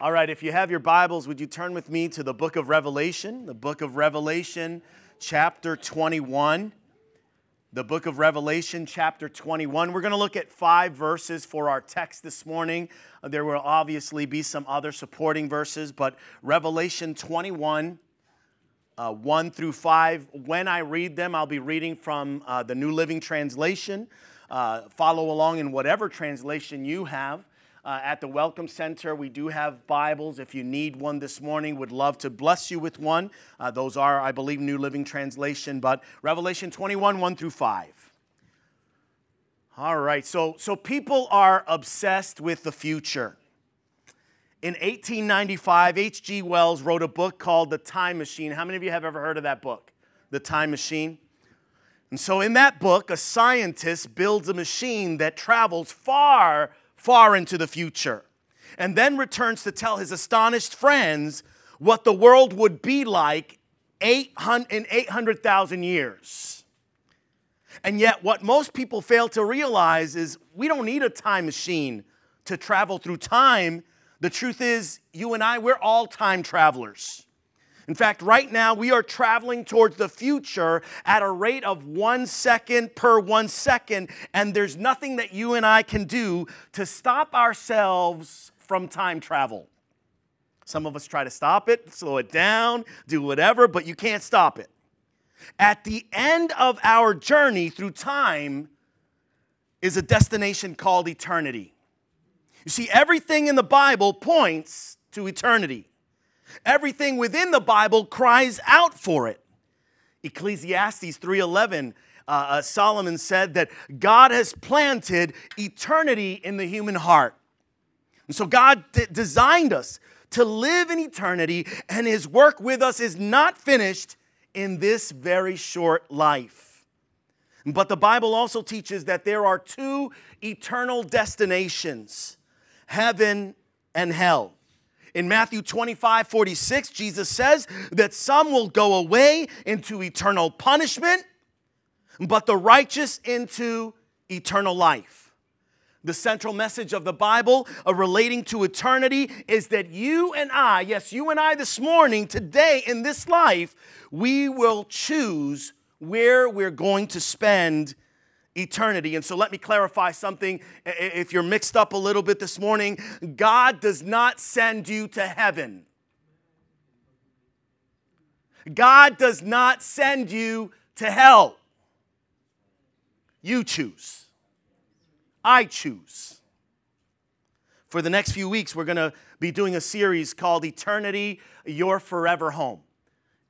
All right, if you have your Bibles, would you turn with me to the book of Revelation, the book of Revelation, chapter 21. The book of Revelation, chapter 21. We're going to look at five verses for our text this morning. Uh, There will obviously be some other supporting verses, but Revelation 21, uh, 1 through 5. When I read them, I'll be reading from uh, the New Living Translation. Uh, follow along in whatever translation you have. Uh, at the Welcome Center, we do have Bibles. If you need one this morning, would love to bless you with one. Uh, those are, I believe, New Living Translation, but Revelation 21, 1 through 5. All right, so, so people are obsessed with the future. In 1895, H.G. Wells wrote a book called The Time Machine. How many of you have ever heard of that book, The Time Machine? And so, in that book, a scientist builds a machine that travels far, far into the future and then returns to tell his astonished friends what the world would be like 800, in 800,000 years. And yet, what most people fail to realize is we don't need a time machine to travel through time. The truth is, you and I, we're all time travelers. In fact, right now we are traveling towards the future at a rate of one second per one second, and there's nothing that you and I can do to stop ourselves from time travel. Some of us try to stop it, slow it down, do whatever, but you can't stop it. At the end of our journey through time is a destination called eternity. You see, everything in the Bible points to eternity. Everything within the Bible cries out for it. Ecclesiastes 3:11 uh, uh, Solomon said that God has planted eternity in the human heart. And so God d- designed us to live in eternity and his work with us is not finished in this very short life. But the Bible also teaches that there are two eternal destinations heaven and hell. In Matthew 25, 46, Jesus says that some will go away into eternal punishment, but the righteous into eternal life. The central message of the Bible uh, relating to eternity is that you and I, yes, you and I this morning, today in this life, we will choose where we're going to spend eternity. And so let me clarify something. If you're mixed up a little bit this morning, God does not send you to heaven. God does not send you to hell. You choose. I choose. For the next few weeks, we're going to be doing a series called Eternity, Your Forever Home.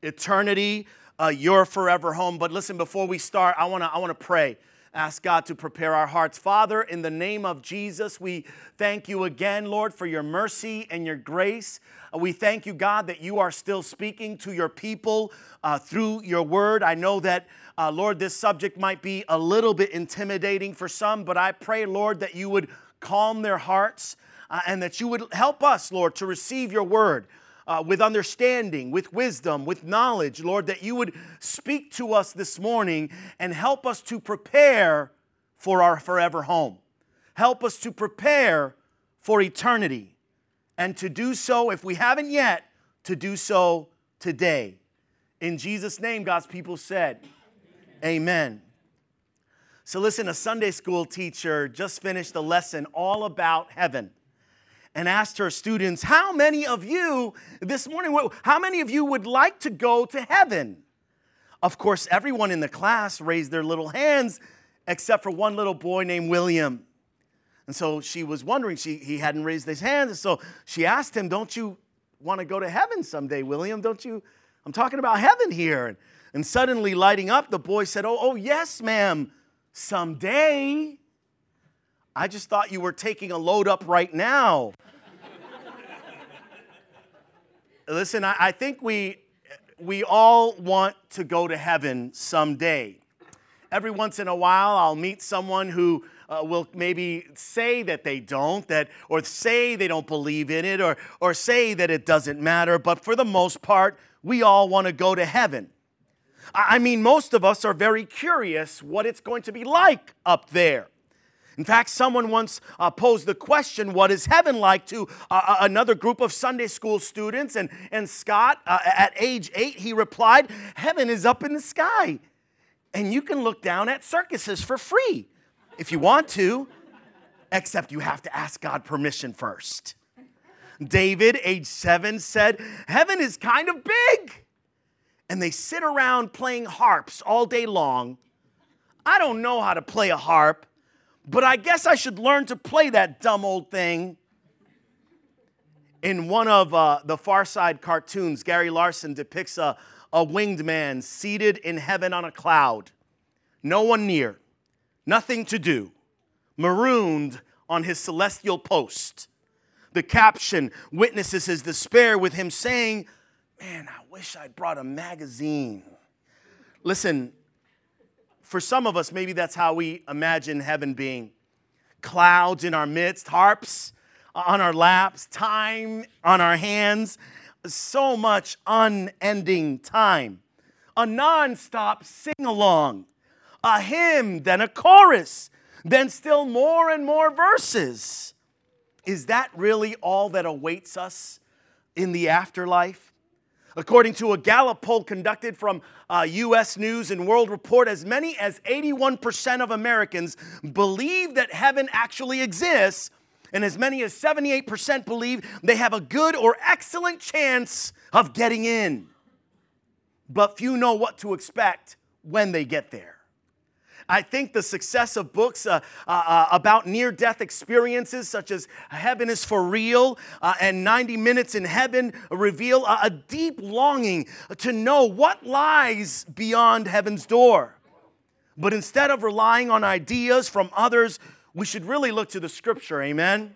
Eternity, uh, Your Forever Home. But listen, before we start, I want to I want to pray. Ask God to prepare our hearts. Father, in the name of Jesus, we thank you again, Lord, for your mercy and your grace. Uh, We thank you, God, that you are still speaking to your people uh, through your word. I know that, uh, Lord, this subject might be a little bit intimidating for some, but I pray, Lord, that you would calm their hearts uh, and that you would help us, Lord, to receive your word uh, with understanding, with wisdom, with knowledge, Lord, that you would speak to us this morning and help us to prepare for our forever home. Help us to prepare for eternity and to do so, if we haven't yet, to do so today. In Jesus' name, God's people said, Amen. So, listen, a Sunday school teacher just finished a lesson all about heaven and asked her students, How many of you this morning, how many of you would like to go to heaven? Of course, everyone in the class raised their little hands except for one little boy named William. And so she was wondering, she, he hadn't raised his hand. And so she asked him, Don't you want to go to heaven someday, William? Don't you? I'm talking about heaven here. And, and suddenly, lighting up, the boy said, Oh, oh yes, ma'am, someday. I just thought you were taking a load up right now. Listen, I, I think we, we all want to go to heaven someday. Every once in a while, I'll meet someone who uh, will maybe say that they don't, that, or say they don't believe in it, or, or say that it doesn't matter. But for the most part, we all want to go to heaven. I I mean, most of us are very curious what it's going to be like up there. In fact, someone once uh, posed the question, What is heaven like to uh, uh, another group of Sunday school students? And, and Scott, uh, at age eight, he replied, Heaven is up in the sky. And you can look down at circuses for free if you want to, except you have to ask God permission first. David, age seven, said, Heaven is kind of big. And they sit around playing harps all day long. I don't know how to play a harp, but I guess I should learn to play that dumb old thing. In one of uh, the Far Side cartoons, Gary Larson depicts a, a winged man seated in heaven on a cloud, no one near, nothing to do, marooned on his celestial post. The caption witnesses his despair with him saying, Man, I wish I'd brought a magazine. Listen, for some of us, maybe that's how we imagine heaven being clouds in our midst, harps on our laps, time on our hands, so much unending time, a non-stop sing along, a hymn, then a chorus, then still more and more verses. Is that really all that awaits us in the afterlife? According to a Gallup poll conducted from uh, US News and World Report, as many as 81% of Americans believe that heaven actually exists, and as many as 78% believe they have a good or excellent chance of getting in. But few know what to expect when they get there. I think the success of books uh, uh, uh about near death experiences, such as Heaven is for Real uh, and 90 Minutes in Heaven, reveal a, a deep longing to know what lies beyond heaven's door. But instead of relying on ideas from others, we should really look to the scripture, amen?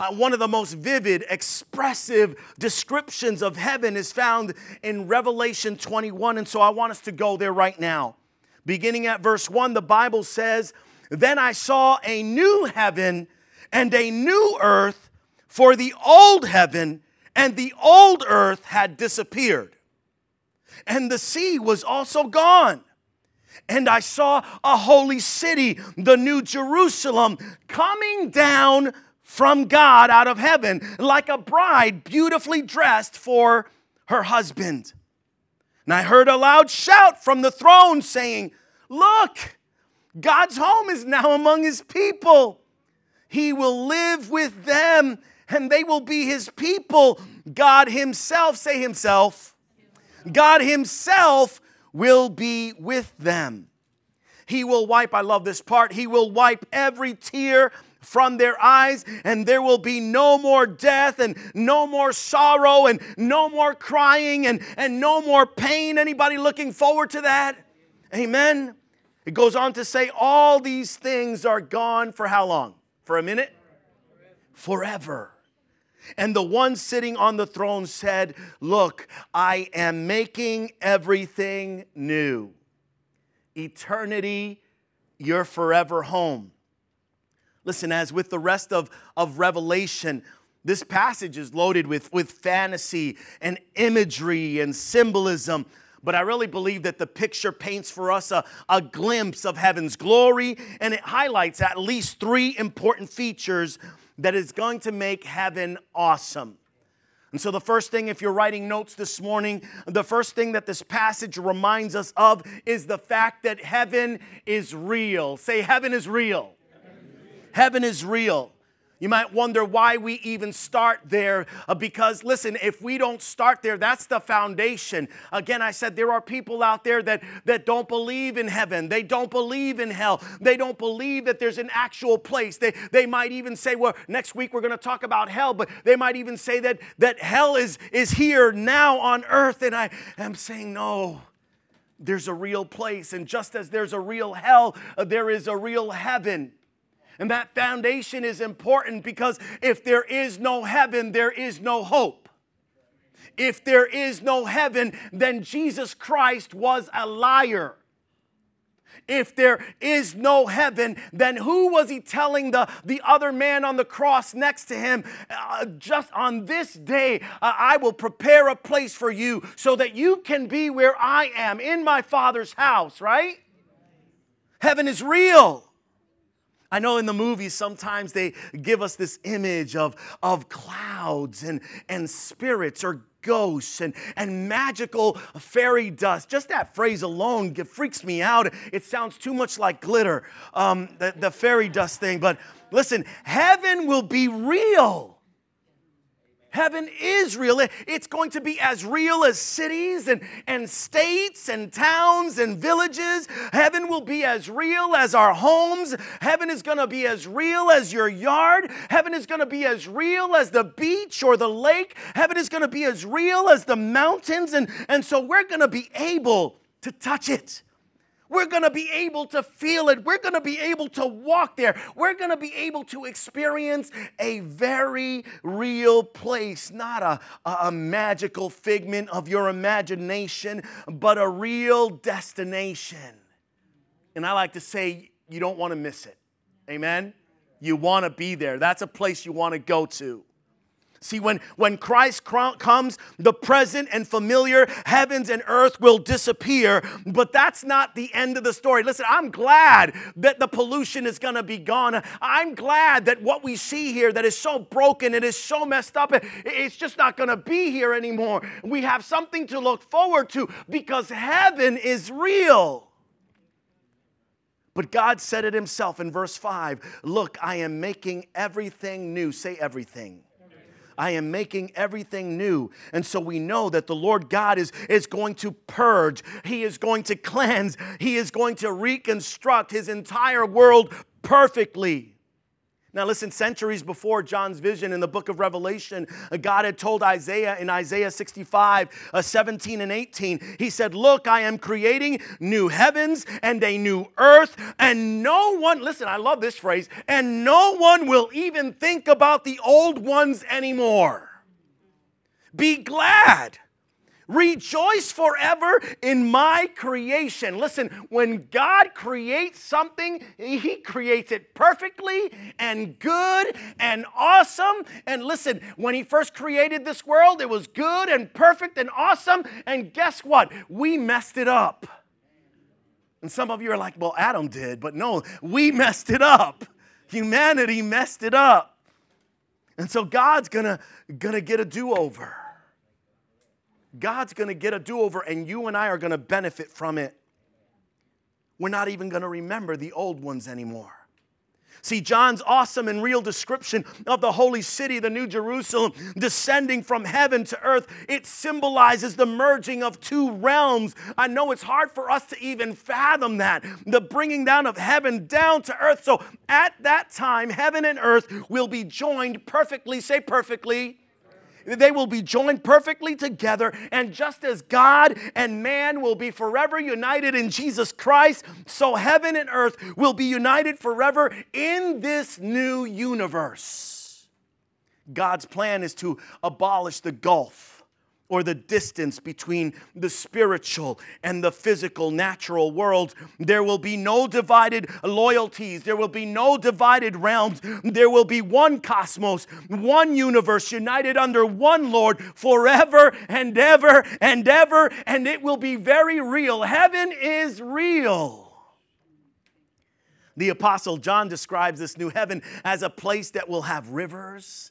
Uh, one of the most vivid, expressive descriptions of heaven is found in Revelation 21. And so I want us to go there right now. Beginning at verse 1, the Bible says, Then I saw a new heaven and a new earth, for the old heaven and the old earth had disappeared. And the sea was also gone. And I saw a holy city, the new Jerusalem, coming down from God out of heaven like a bride beautifully dressed for her husband. And I heard a loud shout from the throne saying, Look, God's home is now among his people. He will live with them and they will be his people. God himself, say himself, God himself will be with them. He will wipe, I love this part, he will wipe every tear from their eyes, and there will be no more death and no more sorrow and no more crying and, and no more pain. Anybody looking forward to that? Amen. It goes on to say, all these things are gone for how long? For a minute? Forever. And the one sitting on the throne said, Look, I am making everything new. Eternity, your forever home. Listen, as with the rest of, of Revelation, this passage is loaded with, with fantasy and imagery and symbolism. But I really believe that the picture paints for us a, a glimpse of heaven's glory and it highlights at least three important features that is going to make heaven awesome. And so, the first thing, if you're writing notes this morning, the first thing that this passage reminds us of is the fact that heaven is real. Say, heaven is real. Heaven is real. You might wonder why we even start there uh, because, listen, if we don't start there, that's the foundation. Again, I said there are people out there that, that don't believe in heaven. They don't believe in hell. They don't believe that there's an actual place. They, they might even say, well, next week we're going to talk about hell, but they might even say that, that hell is, is here now on earth. And I am saying, no, there's a real place. And just as there's a real hell, uh, there is a real heaven. And that foundation is important because if there is no heaven, there is no hope. If there is no heaven, then Jesus Christ was a liar. If there is no heaven, then who was he telling the, the other man on the cross next to him? Uh, just on this day, uh, I will prepare a place for you so that you can be where I am in my Father's house, right? Heaven is real. I know in the movies sometimes they give us this image of, of clouds and, and spirits or ghosts and, and magical fairy dust. Just that phrase alone freaks me out. It sounds too much like glitter, um, the, the fairy dust thing. But listen, heaven will be real. Heaven is real. It's going to be as real as cities and, and states and towns and villages. Heaven will be as real as our homes. Heaven is going to be as real as your yard. Heaven is going to be as real as the beach or the lake. Heaven is going to be as real as the mountains. And, and so we're going to be able to touch it. We're going to be able to feel it. We're going to be able to walk there. We're going to be able to experience a very real place, not a, a, magical figment of your imagination, but a real destination. And I like to say, you don't want to miss it. Amen? You want to be there. That's a place you want to go to. See, when, when Christ comes, the present and familiar heavens and earth will disappear, but that's not the end of the story. Listen, I'm glad that the pollution is going to be gone. I'm glad that what we see here that is so broken, it is so messed up, it's just not going to be here anymore. We have something to look forward to because heaven is real. But God said it himself in verse 5 Look, I am making everything new. Say everything. I am making everything new. And so we know that the Lord God is, is going to purge, He is going to cleanse, He is going to reconstruct His entire world perfectly. Now, listen, centuries before John's vision in the book of Revelation, God had told Isaiah in Isaiah 65, uh, 17 and 18, He said, Look, I am creating new heavens and a new earth, and no one, listen, I love this phrase, and no one will even think about the old ones anymore. Be glad Rejoice forever in my creation. Listen, when God creates something, He creates it perfectly and good and awesome. And listen, when He first created this world, it was good and perfect and awesome. And guess what? We messed it up. And some of you are like, well, Adam did, but no, we messed it up. Humanity messed it up. And so God's gonna, gonna get a do over. God's going to get a do over, and you and I are going to benefit from it. We're not even going to remember the old ones anymore. See, John's awesome and real description of the holy city, the New Jerusalem, descending from heaven to earth, it symbolizes the merging of two realms. I know it's hard for us to even fathom that, the bringing down of heaven down to earth. So at that time, heaven and earth will be joined perfectly, say perfectly, they will be joined perfectly together. And just as God and man will be forever united in Jesus Christ, so heaven and earth will be united forever in this new universe. God's plan is to abolish the gulf or the distance between the spiritual and the physical, natural worlds. There will be no divided loyalties. There will be no divided realms. There will be one cosmos, one universe, united under one Lord forever and ever and ever. And it will be very real. Heaven is real. The Apostle John describes this new heaven as a place that will have rivers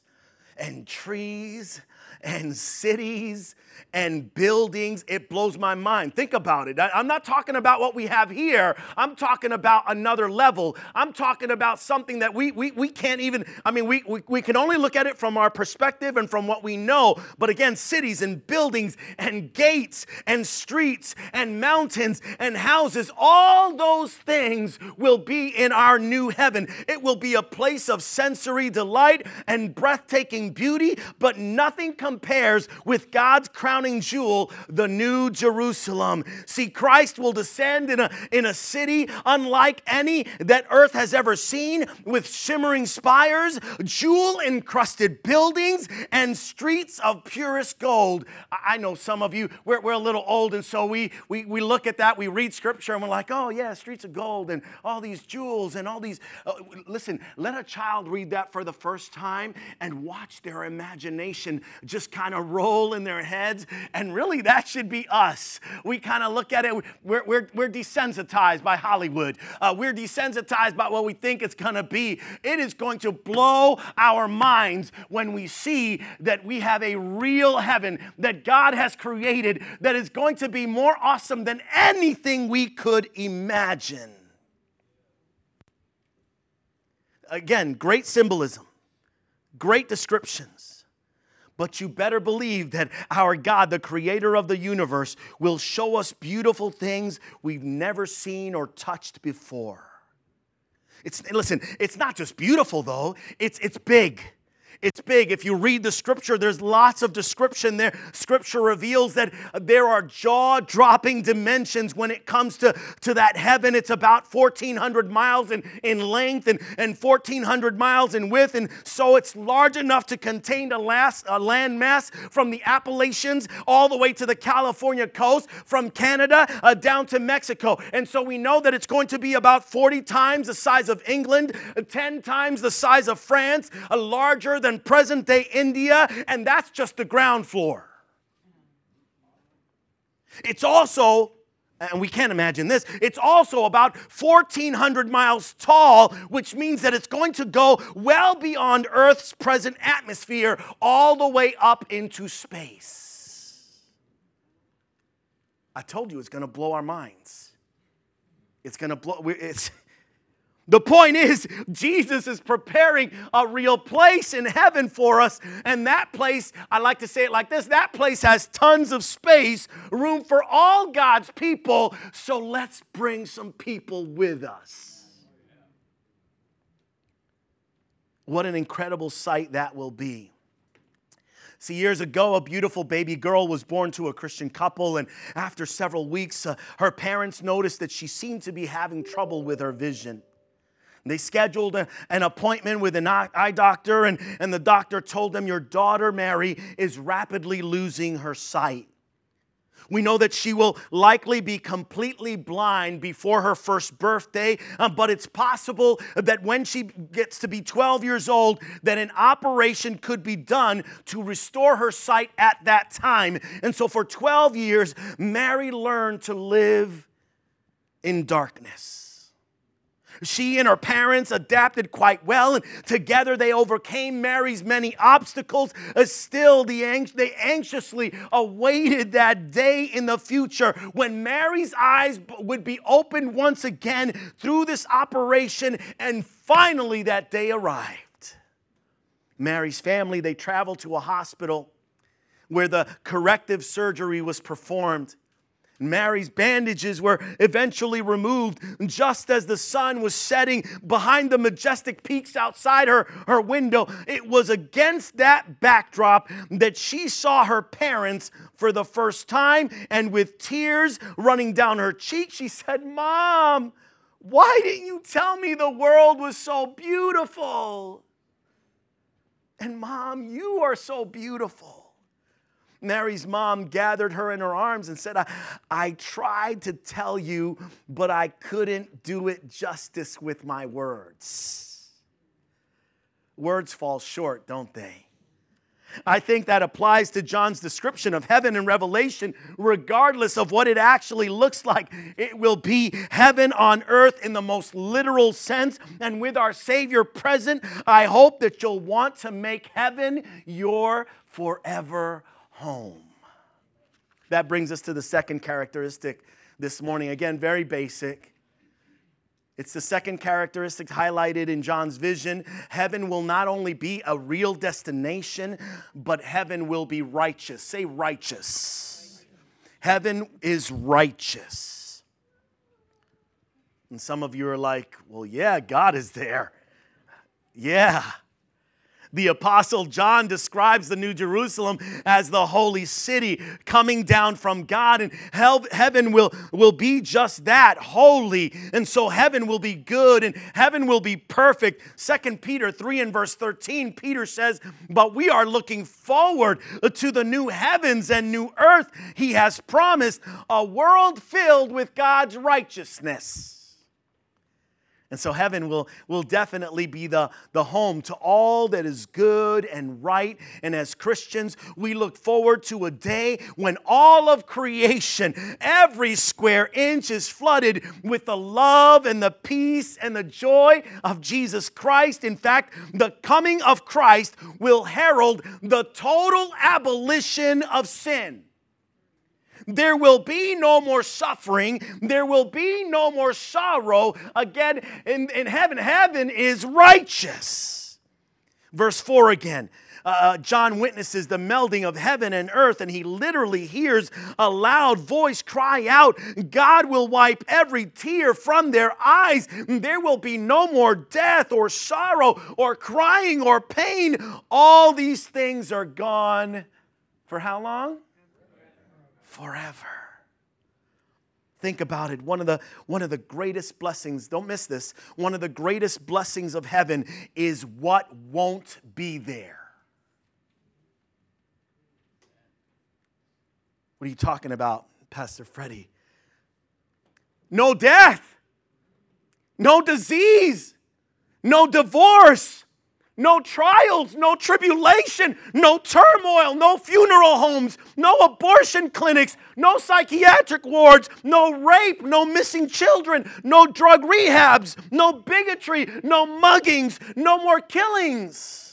and trees and cities and buildings. It blows my mind. Think about it. I'm not talking about what we have here. I'm talking about another level. I'm talking about something that we, we, we can't even, I mean, we, we, we can only look at it from our perspective and from what we know. But again, cities and buildings and gates and streets and mountains and houses, all those things will be in our new heaven. It will be a place of sensory delight and breathtaking beauty, but nothing compares with God's crowning jewel, the New Jerusalem. See, Christ will descend in a, in a city unlike any that earth has ever seen, with shimmering spires, jewel encrusted buildings, and streets of purest gold. I know some of you, we're, we're a little old, and so we, we, we look at that, we read scripture, and we're like, oh, yeah, streets of gold, and all these jewels, and all these. Uh, listen, let a child read that for the first time and watch their imagination just kind of roll in their heads. And really, that should be us. We kind of look at it, we're, we're, we're desensitized by Hollywood, uh, we're desensitized by what we think it's going to be. It is going to blow our minds when we see that we have a real heaven that God has created that is going to be more awesome than anything we could imagine. Again, great symbolism, great descriptions. But you better believe that our God, the creator of the universe, will show us beautiful things we've never seen or touched before. It's, listen, it's not just beautiful though, it's, it's big. It's big. If you read the scripture, there's lots of description there. Scripture reveals that there are jaw dropping dimensions when it comes to, to that heaven. It's about 1,400 miles in, in length and, and 1,400 miles in width. And so it's large enough to contain a, last, a land mass from the Appalachians all the way to the California coast, from Canada uh, down to Mexico. And so we know that it's going to be about 40 times the size of England, 10 times the size of France, a larger than than present day India, and that's just the ground floor. It's also and we can't imagine this. It's also about 1,400 miles tall, which means that it's going to go well beyond Earth's present atmosphere, all the way up into space. I told you it's going to blow our minds. It's going to blow. It's, the point is, Jesus is preparing a real place in heaven for us. And that place, I like to say it like this that place has tons of space, room for all God's people. So let's bring some people with us. What an incredible sight that will be. See, years ago, a beautiful baby girl was born to a Christian couple, and after several weeks, uh, her parents noticed that she seemed to be having trouble with her vision. They scheduled a, an appointment with an eye doctor, and, and the doctor told them, Your daughter, Mary, is rapidly losing her sight. We know that she will likely be completely blind before her first birthday, uh, but it's possible that when she gets to be 12 years old, that an operation could be done to restore her sight at that time. And so for 12 years, Mary learned to live in darkness. She and her parents adapted quite well, and together they overcame Mary's many obstacles. Uh, still, the, they anxiously awaited that day in the future when Mary's eyes would be opened once again through this operation, and finally that day arrived. Mary's family, they traveled to a hospital where the corrective surgery was performed. Mary's bandages were eventually removed just as the sun was setting behind the majestic peaks outside her, her window. It was against that backdrop that she saw her parents for the first time, and with tears running down her cheek, she said, Mom, why didn't you tell me the world was so beautiful? And mom, you are so beautiful. Mary's mom gathered her in her arms and said, I, I tried to tell you, but I couldn't do it justice with my words. Words fall short, don't they? I think that applies to John's description of heaven in Revelation, regardless of what it actually looks like. It will be heaven on earth in the most literal sense. And with our Savior present, I hope that you'll want to make heaven your forever home. That brings us to the second characteristic this morning. Again, very basic. It's the second characteristic highlighted in John's vision. Heaven will not only be a real destination, but heaven will be righteous. Say righteous. Heaven is righteous. And some of you are like, well, yeah, God is there. Yeah. The Apostle John describes the New Jerusalem as the holy city coming down from God, and heaven will, will be just that holy. And so heaven will be good and heaven will be perfect. Second Peter 3 and verse 13, Peter says, But we are looking forward to the new heavens and new earth he has promised, a world filled with God's righteousness. And so heaven will, will definitely be the, the home to all that is good and right. And as Christians, we look forward to a day when all of creation, every square inch, is flooded with the love and the peace and the joy of Jesus Christ. In fact, the coming of Christ will herald the total abolition of sin. There will be no more suffering. There will be no more sorrow. Again, in, in heaven, heaven is righteous. Verse 4 again. Uh, uh, John witnesses the melding of heaven and earth, and he literally hears a loud voice cry out, God will wipe every tear from their eyes. There will be no more death or sorrow or crying or pain. All these things are gone for how long? Forever. Think about it. One of, the, one of the greatest blessings, don't miss this, one of the greatest blessings of heaven is what won't be there. What are you talking about, Pastor Freddie? No death, no disease, no divorce, no trials, no tribulation, no turmoil, no funeral homes, no abortion clinics, no psychiatric wards, no rape, no missing children, no drug rehabs, no bigotry, no muggings, no more killings.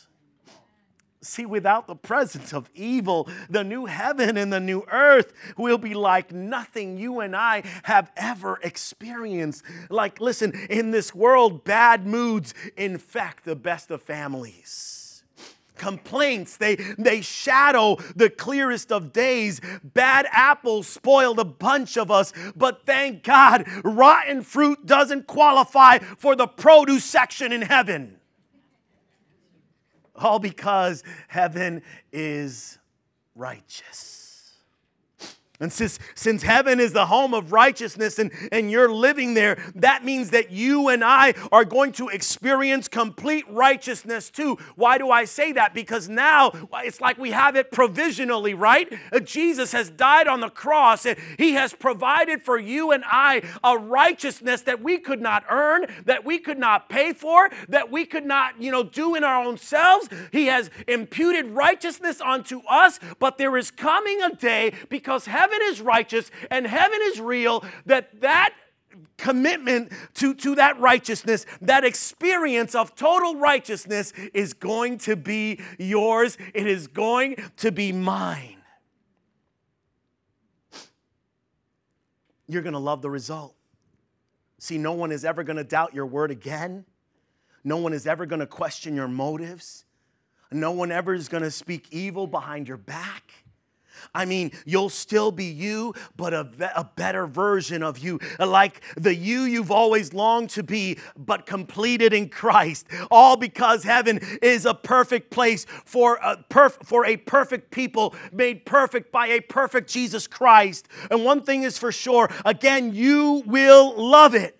See, without the presence of evil, the new heaven and the new earth will be like nothing you and I have ever experienced. Like, listen, in this world, bad moods infect the best of families. Complaints, they, they shadow the clearest of days. Bad apples spoiled a bunch of us, but thank God, rotten fruit doesn't qualify for the produce section in heaven. All because heaven is righteous. And since, since heaven is the home of righteousness and, and you're living there, that means that you and I are going to experience complete righteousness too. Why do I say that? Because now it's like we have it provisionally, right? Uh, Jesus has died on the cross and he has provided for you and I a righteousness that we could not earn, that we could not pay for, that we could not, you know, do in our own selves. He has imputed righteousness onto us, but there is coming a day because heaven heaven is righteous and heaven is real, that that commitment to, to that righteousness, that experience of total righteousness is going to be yours. It is going to be mine. You're going to love the result. See, no one is ever going to doubt your word again. No one is ever going to question your motives. No one ever is going to speak evil behind your back. I mean, you'll still be you, but a, a better version of you, like the you you've always longed to be, but completed in Christ. All because heaven is a perfect place for a, perf- for a perfect people made perfect by a perfect Jesus Christ. And one thing is for sure again, you will love it.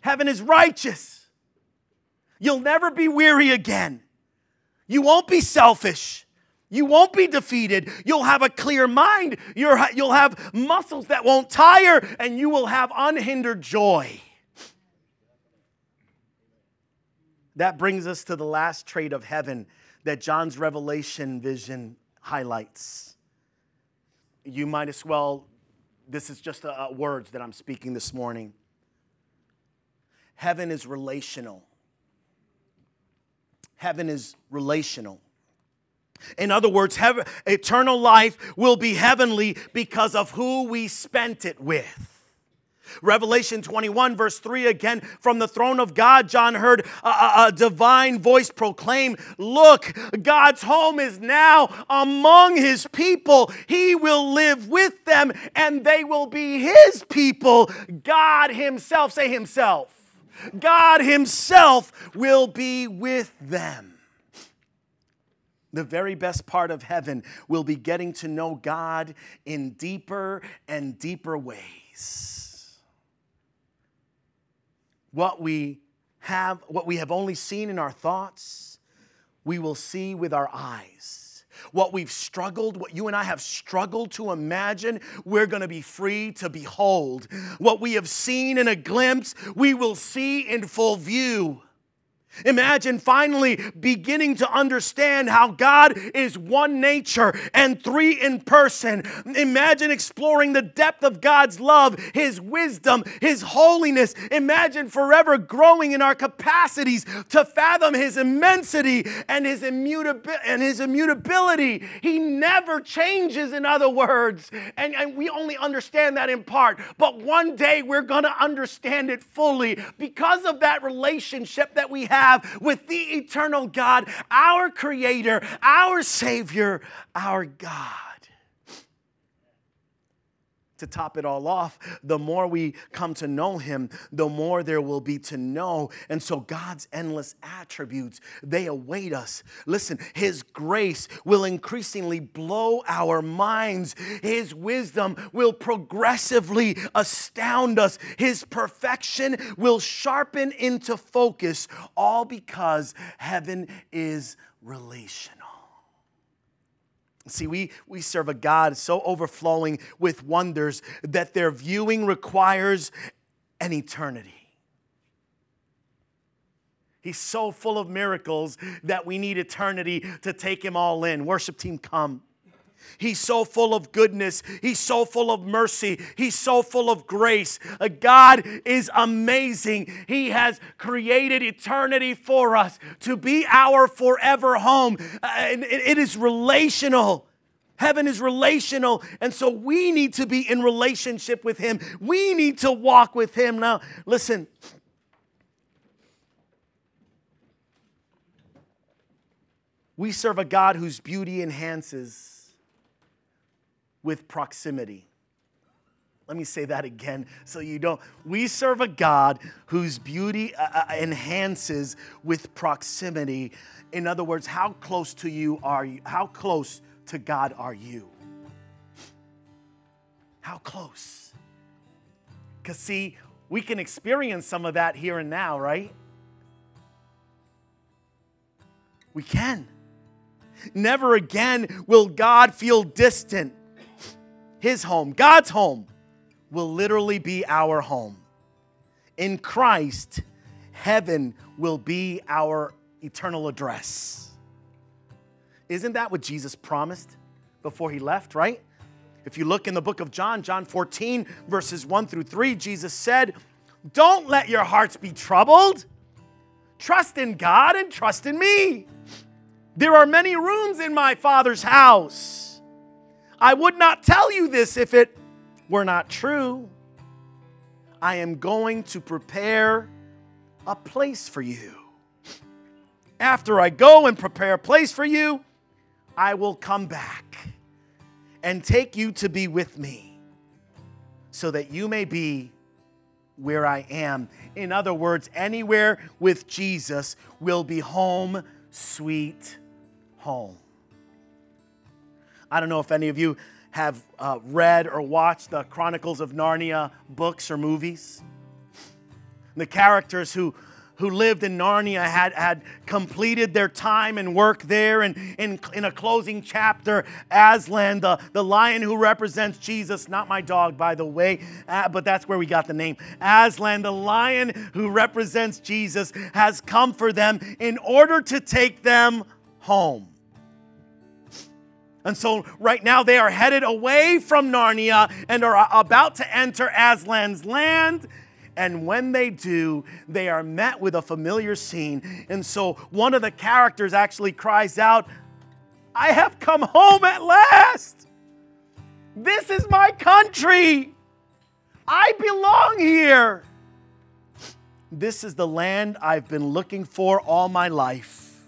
Heaven is righteous. You'll never be weary again. You won't be selfish. You won't be defeated. You'll have a clear mind. you will have muscles that won't tire, and you will have unhindered joy. That brings us to the last trait of heaven that John's revelation vision highlights. You might as well, this is just a, a words that I'm speaking this morning. Heaven is relational. Heaven is relational. In other words, heaven, eternal life will be heavenly because of who we spent it with. Revelation 21, verse 3 again, from the throne of God, John heard a, a, a, divine voice proclaim, Look, God's home is now among his people. He will live with them, and they will be his people. God himself, say himself, God himself will be with them the very best part of heaven will be getting to know God in deeper and deeper ways. What we have, what we have only seen in our thoughts, we will see with our eyes. what we've struggled, what you and I have struggled to imagine, we're going to be free to behold. What we have seen in a glimpse, we will see in full view. Imagine finally beginning to understand how God is one nature and three in person. Imagine exploring the depth of God's love, His wisdom, His holiness. Imagine forever growing in our capacities to fathom His immensity and His, immutabi- and his immutability. He never changes, in other words. And, and we only understand that in part. But one day we're going to understand it fully because of that relationship that we have have with the eternal God, our Creator, our Savior, our God to top it all off, the more we come to know him, the more there will be to know. And so God's endless attributes, they await us. Listen, his grace will increasingly blow our minds. His wisdom will progressively astound us. His perfection will sharpen into focus, all because heaven is relational. See, we, we serve a God so overflowing with wonders that their viewing requires an eternity. He's so full of miracles that we need eternity to take him all in. Worship team, come. He's so full of goodness. He's so full of mercy. He's so full of grace. God is amazing. He has created eternity for us to be our forever home. Uh, and it is relational. Heaven is relational. And so we need to be in relationship with Him. We need to walk with Him. Now, listen. We serve a God whose beauty enhances with proximity. Let me say that again so you don't. We serve a God whose beauty uh, uh, enhances with proximity. In other words, how close to you are you? How close to God are you? How close? Because, see, we can experience some of that here and now, right? We can. Never again will God feel distant his home, God's home, will literally be our home. In Christ, heaven will be our eternal address. Isn't that what Jesus promised before he left, right? If you look in the book of John, John 14, verses 1 through 3, Jesus said, Don't let your hearts be troubled. Trust in God and trust in me. There are many rooms in my Father's house. I would not tell you this if it were not true. I am going to prepare a place for you. After I go and prepare a place for you, I will come back and take you to be with me so that you may be where I am. In other words, anywhere with Jesus will be home, sweet home. I don't know if any of you have uh, read or watched the Chronicles of Narnia books or movies. The characters who who lived in Narnia had, had completed their time and work there. And in, in a closing chapter, Aslan, the, the lion who represents Jesus, not my dog, by the way, uh, but that's where we got the name. Aslan, the lion who represents Jesus, has come for them in order to take them home. And so, right now, they are headed away from Narnia and are about to enter Aslan's land. And when they do, they are met with a familiar scene. And so, one of the characters actually cries out, I have come home at last. This is my country. I belong here. This is the land I've been looking for all my life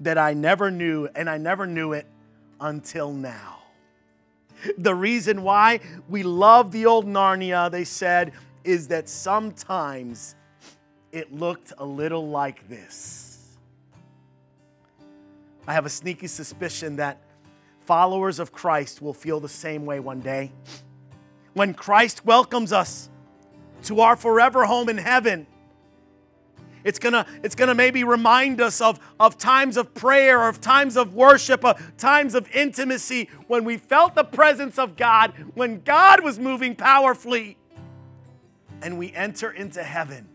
that I never knew, and I never knew it until now. The reason why we love the old Narnia, they said, is that sometimes it looked a little like this. I have a sneaky suspicion that followers of Christ will feel the same way one day. When Christ welcomes us to our forever home in heaven, It's gonna, it's gonna maybe remind us of, of times of prayer, of times of worship, of times of intimacy when we felt the presence of God, when God was moving powerfully. And we enter into heaven.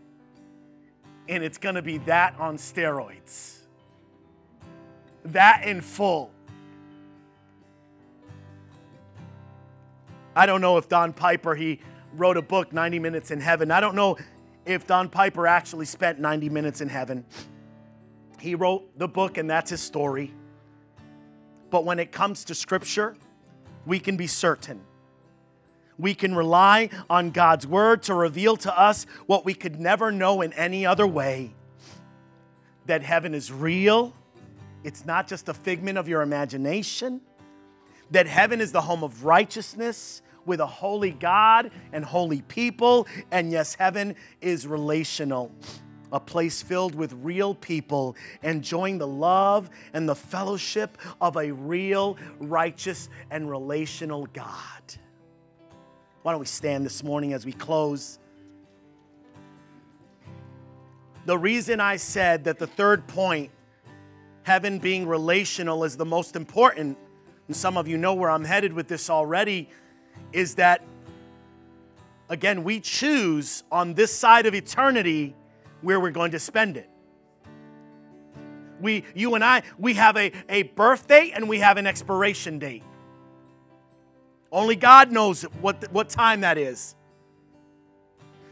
And it's gonna be that on steroids. That in full. I don't know if Don Piper, he wrote a book, 90 Minutes in Heaven. I don't know if Don Piper actually spent 90 minutes in heaven. He wrote the book, and that's his story. But when it comes to Scripture, we can be certain. We can rely on God's Word to reveal to us what we could never know in any other way that heaven is real, it's not just a figment of your imagination, that heaven is the home of righteousness with a holy God and holy people. And yes, heaven is relational, a place filled with real people enjoying the love and the fellowship of a real, righteous, and relational God. Why don't we stand this morning as we close? The reason I said that the third point, heaven being relational, is the most important, and some of you know where I'm headed with this already is that, again, we choose on this side of eternity where we're going to spend it. We, you and I, we have a, a birth date and we have an expiration date. Only God knows what, what time that is.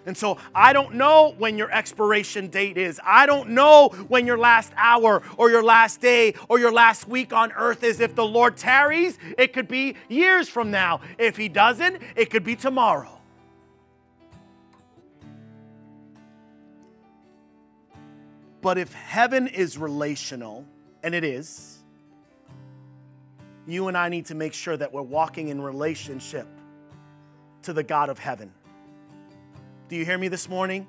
And so I don't know when your expiration date is. I don't know when your last hour or your last day or your last week on earth is. If the Lord tarries, it could be years from now. If He doesn't, it could be tomorrow. But if heaven is relational, and it is, you and I need to make sure that we're walking in relationship to the God of heaven. Do you hear me this morning?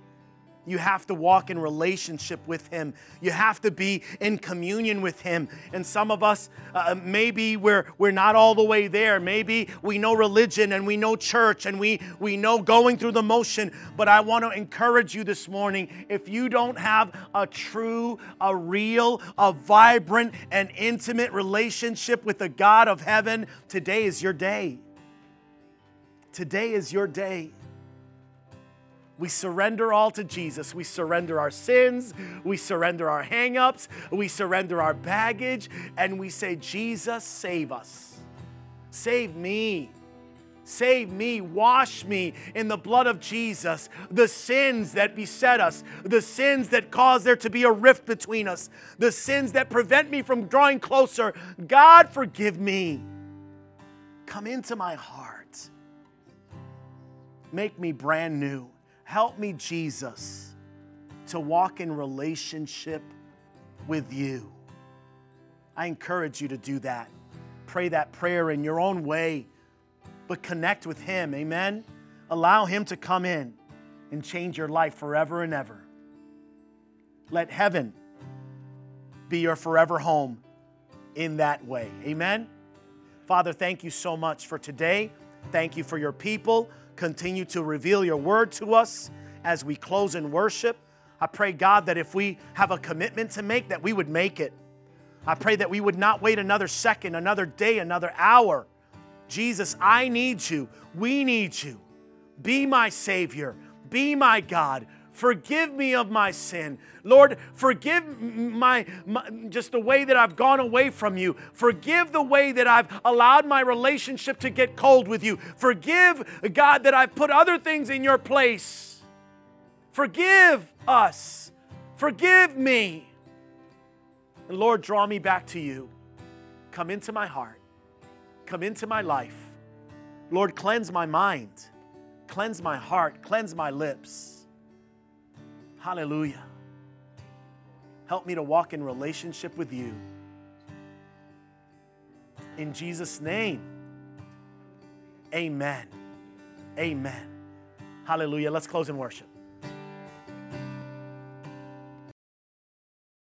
You have to walk in relationship with Him. You have to be in communion with Him. And some of us, uh, maybe we're, we're not all the way there. Maybe we know religion and we know church and we, we know going through the motion. But I want to encourage you this morning if you don't have a true, a real, a vibrant, and intimate relationship with the God of heaven, today is your day. Today is your day. We surrender all to Jesus. We surrender our sins. We surrender our hangups. We surrender our baggage. And we say, Jesus, save us. Save me. Save me, wash me in the blood of Jesus. The sins that beset us, the sins that cause there to be a rift between us, the sins that prevent me from drawing closer. God, forgive me. Come into my heart. Make me brand new. Help me, Jesus, to walk in relationship with you. I encourage you to do that. Pray that prayer in your own way, but connect with Him. Amen. Allow Him to come in and change your life forever and ever. Let heaven be your forever home in that way. Amen. Father, thank you so much for today. Thank you for your people. Continue to reveal your word to us as we close in worship. I pray, God, that if we have a commitment to make, that we would make it. I pray that we would not wait another second, another day, another hour. Jesus, I need you. We need you. Be my Savior. Be my God. Forgive me of my sin. Lord, forgive my, my, just the way that I've gone away from you. Forgive the way that I've allowed my relationship to get cold with you. Forgive, God, that I've put other things in your place. Forgive us. Forgive me. And Lord, draw me back to you. Come into my heart. Come into my life. Lord, cleanse my mind. Cleanse my heart. Cleanse my lips. Hallelujah. Help me to walk in relationship with you. In Jesus' name, amen. Amen. Hallelujah. Let's close in worship.